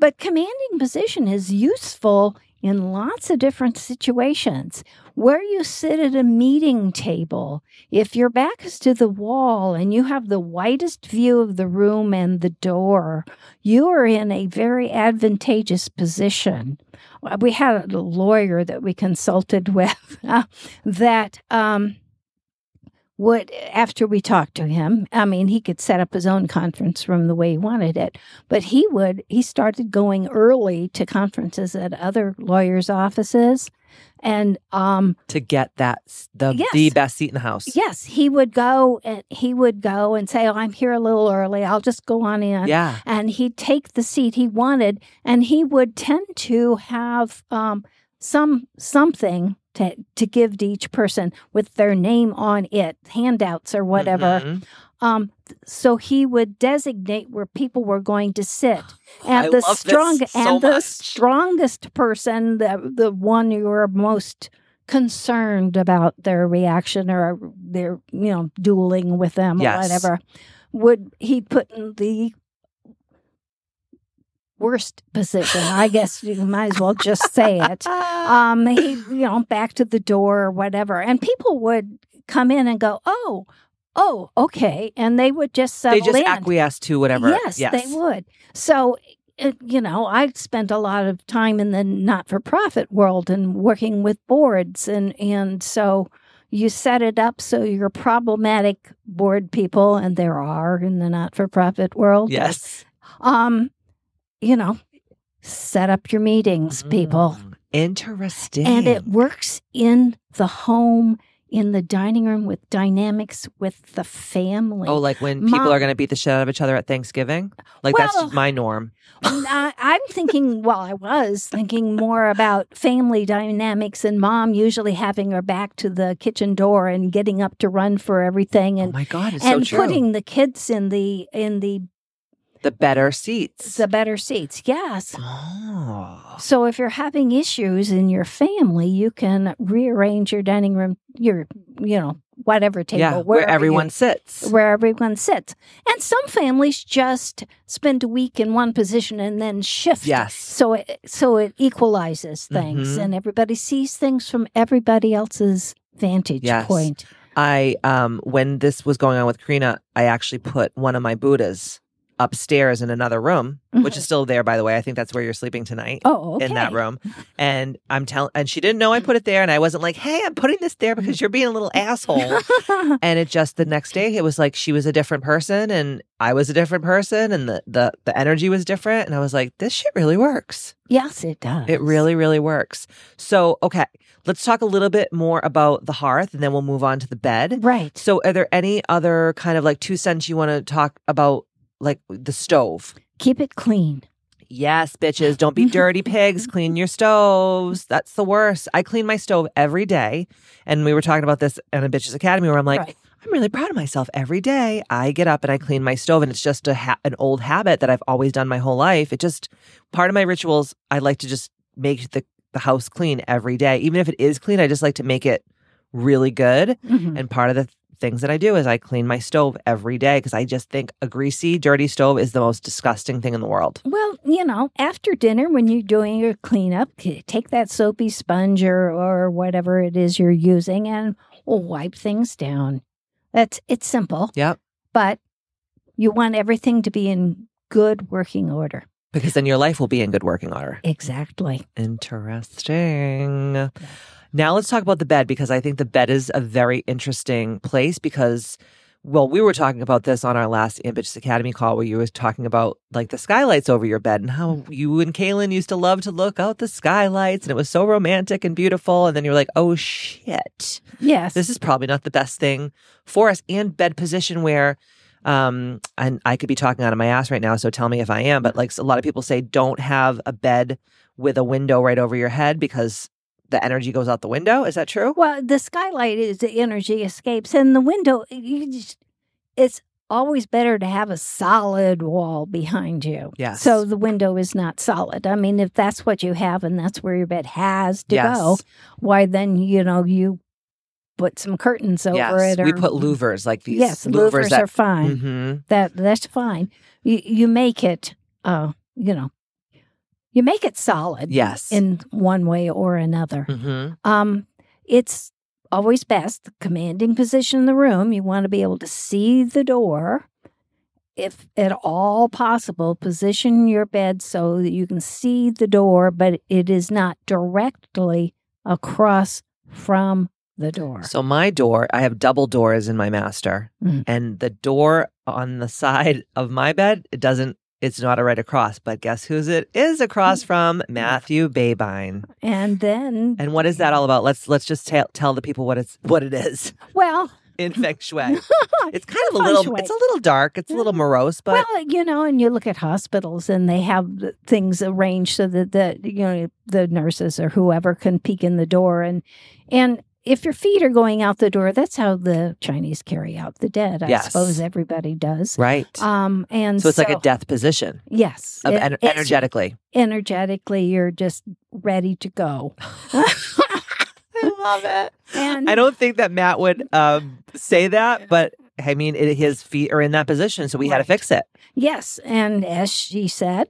[SPEAKER 2] But commanding position is useful in lots of different situations. Where you sit at a meeting table, if your back is to the wall and you have the widest view of the room and the door, you are in a very advantageous position. Uh, We had a lawyer that we consulted with uh, that um, would, after we talked to him, I mean, he could set up his own conference room the way he wanted it, but he would, he started going early to conferences at other lawyers' offices. And um,
[SPEAKER 1] To get that the
[SPEAKER 2] Yes.
[SPEAKER 1] the best seat in the house.
[SPEAKER 2] yes, he would go and he would go and say, Oh, I'm here a little early. I'll just go on in.
[SPEAKER 1] Yeah.
[SPEAKER 2] And he'd take the seat he wanted, and he would tend to have um, some something to, to give to each person with their name on it, handouts or whatever.
[SPEAKER 1] Mhm.
[SPEAKER 2] Um, so he would designate where people were going to sit, and
[SPEAKER 1] I
[SPEAKER 2] the strong
[SPEAKER 1] so
[SPEAKER 2] and the strongest person, the the one you were most concerned about their reaction or their you know dueling with them
[SPEAKER 1] Yes.
[SPEAKER 2] or whatever, would he put in the worst position? I guess you might as well just say it. Um he you know back to the door or whatever. And people would come in and go oh oh okay. And they would just
[SPEAKER 1] they
[SPEAKER 2] settle
[SPEAKER 1] just
[SPEAKER 2] in.
[SPEAKER 1] acquiesce to whatever.
[SPEAKER 2] yes, they would. So it, you know i spent a lot of time in the not-for-profit world and working with boards. And and so you set it up so your problematic board people and there are in the not-for-profit world.
[SPEAKER 1] Yes.
[SPEAKER 2] um you know set up your meetings people
[SPEAKER 1] Mm, Interesting.
[SPEAKER 2] and it works in the home in the dining room with dynamics with the family
[SPEAKER 1] Oh, like when people are going to beat the shit out of each other at Thanksgiving? Like
[SPEAKER 2] Well-
[SPEAKER 1] that's my norm.
[SPEAKER 2] I, i'm thinking well i was thinking more about family dynamics and mom usually having her back to the kitchen door and getting up to run for everything
[SPEAKER 1] oh
[SPEAKER 2] and
[SPEAKER 1] my god, it's
[SPEAKER 2] and
[SPEAKER 1] so true.
[SPEAKER 2] putting the kids in the in the
[SPEAKER 1] the better seats.
[SPEAKER 2] the better seats yes
[SPEAKER 1] oh.
[SPEAKER 2] So if you're having issues in your family, you can rearrange your dining room, your you know whatever table,
[SPEAKER 1] yeah, where everyone
[SPEAKER 2] you-
[SPEAKER 1] sits.
[SPEAKER 2] where everyone sits. And some families just spend a week in one position and then shift.
[SPEAKER 1] Yes.
[SPEAKER 2] So it so it equalizes things,
[SPEAKER 1] Mhm.
[SPEAKER 2] and everybody sees things from everybody else's vantage
[SPEAKER 1] Yes.
[SPEAKER 2] point.
[SPEAKER 1] I um when this was going on with Karina, I actually put one of my Buddhas upstairs in another room, which
[SPEAKER 2] Mhm.
[SPEAKER 1] is still there, by the way. I think that's where you're sleeping tonight.
[SPEAKER 2] Oh, okay.
[SPEAKER 1] In that room, and I'm telling, and she didn't know I put it there, and I wasn't like, "Hey, I'm putting this there because you're being a little asshole." and it just the next day, it was like she was a different person, and I was a different person, and the the the energy was different, and I was like, "This shit really works.
[SPEAKER 2] yes, it does.
[SPEAKER 1] It really, really works." So, okay, let's talk a little bit more about the hearth, and then we'll move on to the bed.
[SPEAKER 2] right.
[SPEAKER 1] So, are there any other kind of like two cents you want to talk about, like the stove?
[SPEAKER 2] Keep it clean.
[SPEAKER 1] Yes, bitches, don't be dirty pigs. Clean your stoves. That's the worst. I clean my stove every day. And we were talking about this in a Bitches Academy where I'm like,
[SPEAKER 2] Right.
[SPEAKER 1] I'm really proud of myself. Every day I get up and I clean my stove. And it's just a ha- an old habit that I've always done my whole life. It just, part of my rituals, I like to just make the, the house clean every day. Even if it is clean, I just like to make it really good.
[SPEAKER 2] Mhm.
[SPEAKER 1] And part of the things that I do is I clean my stove every day because I just think a greasy, dirty stove is the most disgusting thing in the world.
[SPEAKER 2] Well, you know, after dinner, when you're doing your cleanup, take that soapy sponge or, or whatever it is you're using and wipe things down. That's it's simple,
[SPEAKER 1] Yep.
[SPEAKER 2] but you want everything to be in good working order.
[SPEAKER 1] Because then your life will be in good working order.
[SPEAKER 2] Exactly.
[SPEAKER 1] Interesting. Now let's talk about the bed because I think the bed is a very interesting place because well, we were talking about this on our last Ambitious Academy call where you were talking about like the skylights over your bed and how you and Kaylin used to love to look out the skylights and it was so romantic and beautiful. And then you were like, oh shit.
[SPEAKER 2] Yes.
[SPEAKER 1] this is probably not the best thing for us and bed position where um and i could be talking out of my ass right now so tell me if i am but like a lot of people say don't have a bed with a window right over your head because the energy goes out the window is that true
[SPEAKER 2] well, the skylight is the energy escapes, and the window. You just, it's always better to have a solid wall behind you.
[SPEAKER 1] Yes.
[SPEAKER 2] So the window is not solid. I mean, if that's what you have and that's where your bed has to
[SPEAKER 1] yes
[SPEAKER 2] go, why then you know you put some curtains over
[SPEAKER 1] yes
[SPEAKER 2] it. Or,
[SPEAKER 1] we put louvers like these
[SPEAKER 2] Yes, louvers,
[SPEAKER 1] that
[SPEAKER 2] are fine.
[SPEAKER 1] Mhm.
[SPEAKER 2] That that's fine. You you make it. Uh, you know, you make it solid.
[SPEAKER 1] yes
[SPEAKER 2] In one way or another.
[SPEAKER 1] Mhm.
[SPEAKER 2] Um, it's always best the commanding position in the room. You want to be able to see the door. If at all possible, position your bed so that you can see the door, but it is not directly across from the door.
[SPEAKER 1] so my door i have double doors in my master
[SPEAKER 2] Mm.
[SPEAKER 1] and the door on the side of my bed it doesn't it's not a right across but guess who's it is across mm. from matthew babine
[SPEAKER 2] And then,
[SPEAKER 1] And what is that all about? Let's let's just tell tell the people what it's what it is
[SPEAKER 2] well,
[SPEAKER 1] in feng shui. It's kind of a little
[SPEAKER 2] shui.
[SPEAKER 1] it's a little dark. It's a little morose, but
[SPEAKER 2] well, you know, and you look at hospitals and they have things arranged so that the you know the nurses or whoever can peek in the door and and if your feet are going out the door, that's how the Chinese carry out the dead. I
[SPEAKER 1] Yes.
[SPEAKER 2] suppose everybody does.
[SPEAKER 1] right.
[SPEAKER 2] Um, and
[SPEAKER 1] so it's like a death position
[SPEAKER 2] yes,
[SPEAKER 1] of
[SPEAKER 2] it-
[SPEAKER 1] ener- energetically.
[SPEAKER 2] energetically, you're just ready to go.
[SPEAKER 1] I love it.
[SPEAKER 2] And
[SPEAKER 1] I don't think that Matt would um, say that, but I mean, it, his feet are in that position, so we had to fix it.
[SPEAKER 2] Yes, and as she said,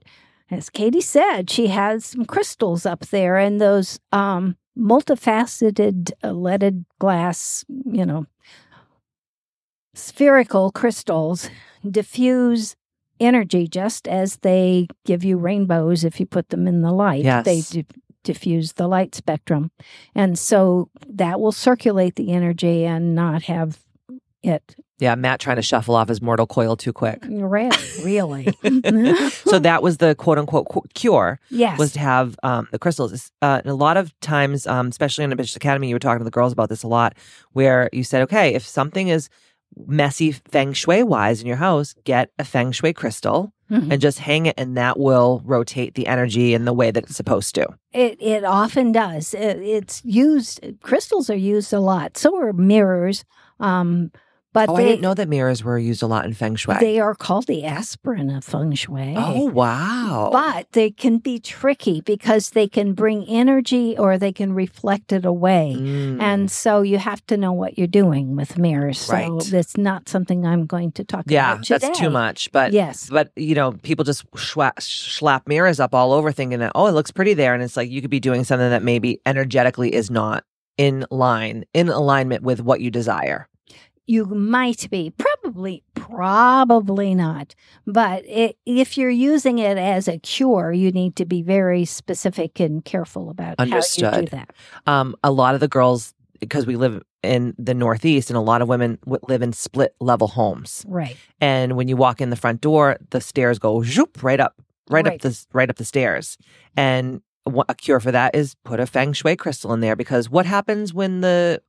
[SPEAKER 2] as Katie said, she has some crystals up there, and those um, multifaceted uh, leaded glass, you know, spherical crystals diffuse energy just as they give you rainbows if you put them in the light.
[SPEAKER 1] Yes.
[SPEAKER 2] They di- diffuse the light spectrum, and so that will circulate the energy and not have it
[SPEAKER 1] Yeah, Matt trying to shuffle off his mortal coil too quick.
[SPEAKER 2] really, really.
[SPEAKER 1] so that was the quote unquote cu- cure.
[SPEAKER 2] yes,
[SPEAKER 1] was to have um, the crystals. Uh, and a lot of times, um, especially in the Bitches Academy, you were talking to the girls about this a lot, where you said, okay, if something is messy feng shui wise in your house, get a feng shui crystal
[SPEAKER 2] Mhm.
[SPEAKER 1] and just hang it, and that will rotate the energy in the way that it's supposed to.
[SPEAKER 2] It it often does. It, it's used. Crystals are used a lot. So are mirrors. Um, but
[SPEAKER 1] oh,
[SPEAKER 2] they
[SPEAKER 1] I didn't know that mirrors were used a lot in feng shui.
[SPEAKER 2] they are called the aspirin of feng shui.
[SPEAKER 1] oh, wow.
[SPEAKER 2] But they can be tricky because they can bring energy or they can reflect it away.
[SPEAKER 1] Mm.
[SPEAKER 2] And so you have to know what you're doing with mirrors. So
[SPEAKER 1] Right.
[SPEAKER 2] that's not something I'm going to talk
[SPEAKER 1] yeah,
[SPEAKER 2] about today.
[SPEAKER 1] that's too much. But
[SPEAKER 2] yes.
[SPEAKER 1] But you know, people just schwa- slap mirrors up all over, thinking that oh, it looks pretty there, and it's like you could be doing something that maybe energetically is not in line, in alignment with what you desire.
[SPEAKER 2] You might be. Probably Probably, not. But it, if you're using it as a cure, you need to be very specific and careful about how you do that.
[SPEAKER 1] Um, a lot of the girls, because we live in the Northeast, and a lot of women w- live in split level homes.
[SPEAKER 2] Right.
[SPEAKER 1] And when you walk in the front door, the stairs go zoop right up, right, up the right up the stairs. And a cure for that is put a feng shui crystal in there because what happens when the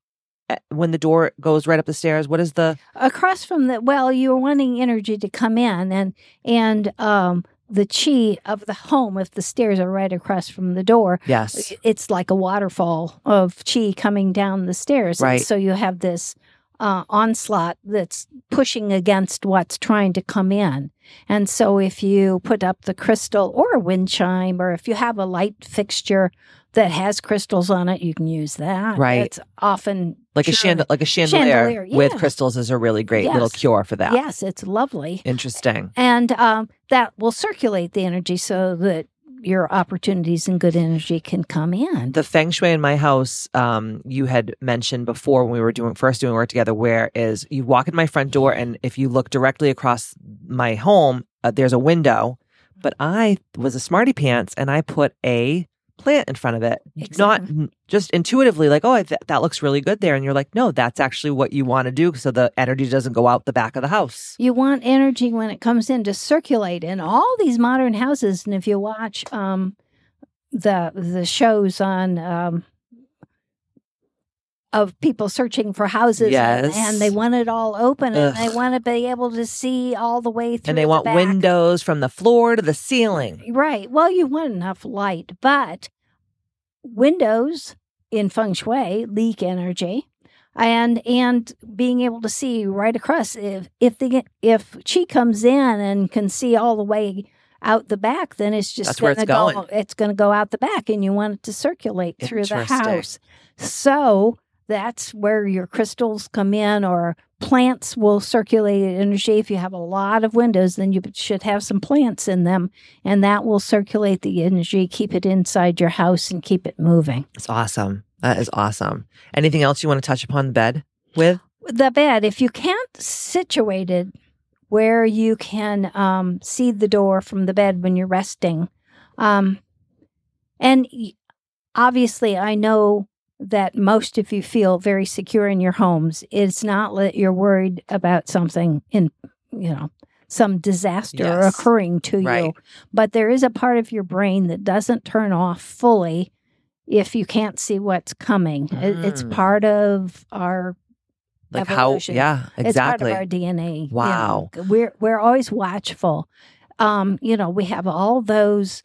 [SPEAKER 1] when the door goes right up the stairs? What is the
[SPEAKER 2] across from the well you're wanting energy to come in and and um the chi of the home if the stairs are right across from the door
[SPEAKER 1] yes?
[SPEAKER 2] it's like a waterfall of chi coming down the stairs And
[SPEAKER 1] Right.
[SPEAKER 2] so you have this uh, onslaught that's pushing against what's trying to come in and so if you put up the crystal or a wind chime or if you have a light fixture that has crystals on it you can use that
[SPEAKER 1] Right.
[SPEAKER 2] it's often
[SPEAKER 1] Like a
[SPEAKER 2] Sure.
[SPEAKER 1] chandel like a chandelier,
[SPEAKER 2] Chandelier,
[SPEAKER 1] with crystals is a really great little cure for that.
[SPEAKER 2] yes it's lovely
[SPEAKER 1] Interesting.
[SPEAKER 2] and um, that will circulate the energy so that your opportunities and good energy can come in.
[SPEAKER 1] the feng shui in my house um you had mentioned before when we were doing first doing work together where is you walk in my front door and if you look directly across my home uh, there's a window but i was a smarty pants and i put a plant in front of it not
[SPEAKER 2] Exactly.
[SPEAKER 1] n- just intuitively like oh I th- that looks really good there and you're like no that's actually what you want to do so the energy doesn't go out the back of the house
[SPEAKER 2] You want energy when it comes in to circulate in all these modern houses, and if you watch um, the the shows on um, of people searching for houses, and-
[SPEAKER 1] Yes.
[SPEAKER 2] and, they want it all open, and they want to be able to see all the way through.
[SPEAKER 1] and they
[SPEAKER 2] the
[SPEAKER 1] want
[SPEAKER 2] back.
[SPEAKER 1] windows from the floor to the ceiling
[SPEAKER 2] Right. Well, you want enough light, but windows in feng shui leak energy. And and being able to see right across if if the if chi comes in and can see all the way out the back, then it's just
[SPEAKER 1] That's where
[SPEAKER 2] gonna
[SPEAKER 1] it's
[SPEAKER 2] go
[SPEAKER 1] going.
[SPEAKER 2] it's gonna go out the back and you want it to circulate through the house. So that's where your crystals come in or plants will circulate energy. If you have a lot of windows, then you should have some plants in them and that will circulate the energy, keep it inside your house and keep it moving.
[SPEAKER 1] it's awesome that is awesome anything else you want to touch upon the bed with
[SPEAKER 2] The bed, if you can't situate it where you can um, see the door from the bed when you're resting, um, and obviously, I know that most of you feel very secure in your homes. It's not that you're worried about something in, you know, some disaster
[SPEAKER 1] Yes.
[SPEAKER 2] occurring to you, but there is a part of your brain that doesn't turn off fully if you can't see what's coming. It- It's
[SPEAKER 1] Mm.
[SPEAKER 2] part of our
[SPEAKER 1] like
[SPEAKER 2] Evolution.
[SPEAKER 1] how yeah exactly
[SPEAKER 2] it's part of our DNA. you
[SPEAKER 1] Wow.
[SPEAKER 2] know. We're we're always watchful. Um, you know, we have all those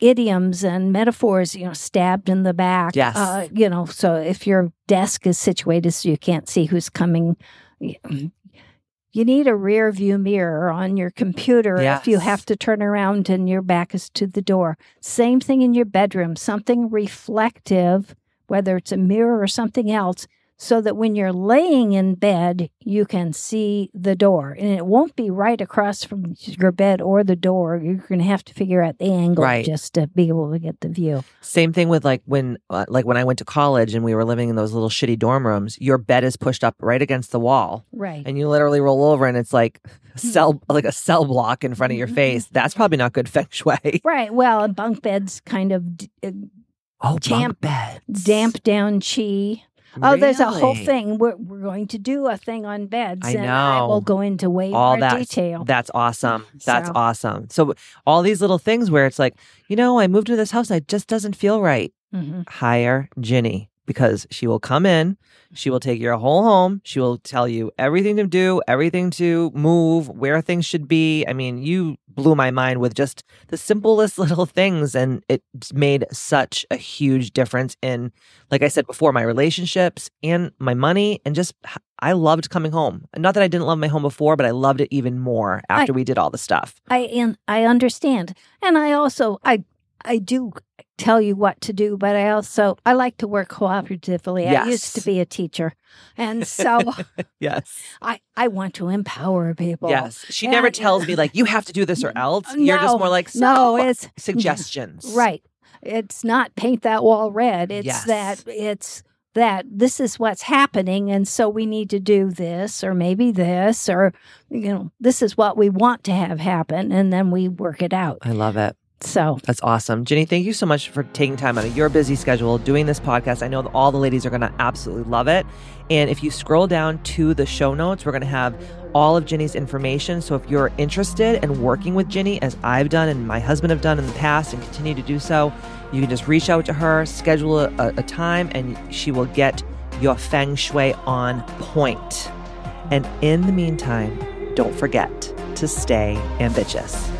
[SPEAKER 2] idioms and metaphors, you know, stabbed in the back.
[SPEAKER 1] Yes.
[SPEAKER 2] Uh, you know, so if your desk is situated so you can't see who's coming, you need a rear view mirror on your computer if you have to turn around and your back is to the door. Same thing in your bedroom, something reflective, whether it's a mirror or something else, so that when you're laying in bed, you can see the door. And it won't be right across from your bed or the door. You're going to have to figure out the angle
[SPEAKER 1] Right.
[SPEAKER 2] just to be able to get the view.
[SPEAKER 1] Same thing with like when uh, like when I went to college and we were living in those little shitty dorm rooms. Your bed is pushed up right against the wall,
[SPEAKER 2] Right.
[SPEAKER 1] and you literally roll over, and it's like a cell like a cell block in front of your
[SPEAKER 2] Mhm.
[SPEAKER 1] face. That's probably not good feng shui.
[SPEAKER 2] Right. Well, and bunk beds kind of d- uh,
[SPEAKER 1] Oh,
[SPEAKER 2] Damp-
[SPEAKER 1] bunk beds.
[SPEAKER 2] damp down chi. Oh, there's a whole thing. We're, we're going to do a thing on beds.
[SPEAKER 1] I
[SPEAKER 2] and I will go into way
[SPEAKER 1] All
[SPEAKER 2] more
[SPEAKER 1] that
[SPEAKER 2] detail.
[SPEAKER 1] That's awesome. That's
[SPEAKER 2] So-
[SPEAKER 1] awesome. So all these little things where it's like, you know, I moved to this house, and it just doesn't feel right.
[SPEAKER 2] Mhm.
[SPEAKER 1] hire Ginny because she will come in, she will mm-hmm. take your whole home, she will tell you everything to do, everything to move, where things should be. I mean, you blew my mind with just the simplest little things and it made such a huge difference in like I said before my relationships and my money and just I loved coming home. Not that I didn't love my home before, but I loved it even more after we did all the stuff.
[SPEAKER 2] I and I understand, and I also I I do tell you what to do, but I also I like to work cooperatively. I used to be a teacher, and so
[SPEAKER 1] Yes.
[SPEAKER 2] I I want to empower people.
[SPEAKER 1] Yes. She never tells me like you have to do this or else. No, You're just more like
[SPEAKER 2] no, it's
[SPEAKER 1] suggestions.
[SPEAKER 2] right. It's not paint that wall red. It's
[SPEAKER 1] Yes.
[SPEAKER 2] that it's that this is what's happening and so we need to do this or maybe this or you know this is what we want to have happen and then we work it out
[SPEAKER 1] I love it.
[SPEAKER 2] So
[SPEAKER 1] That's awesome. Jenny, thank you so much for taking time out of your busy schedule doing this podcast. I know that all the ladies are going to absolutely love it. And if you scroll down to the show notes, we're going to have all of Jenny's information. So if you're interested in working with Jenny, as I've done and my husband have done in the past and continue to do so, you can just reach out to her, schedule a, a time, and she will get your feng shui on point. And in the meantime, don't forget to stay ambitious.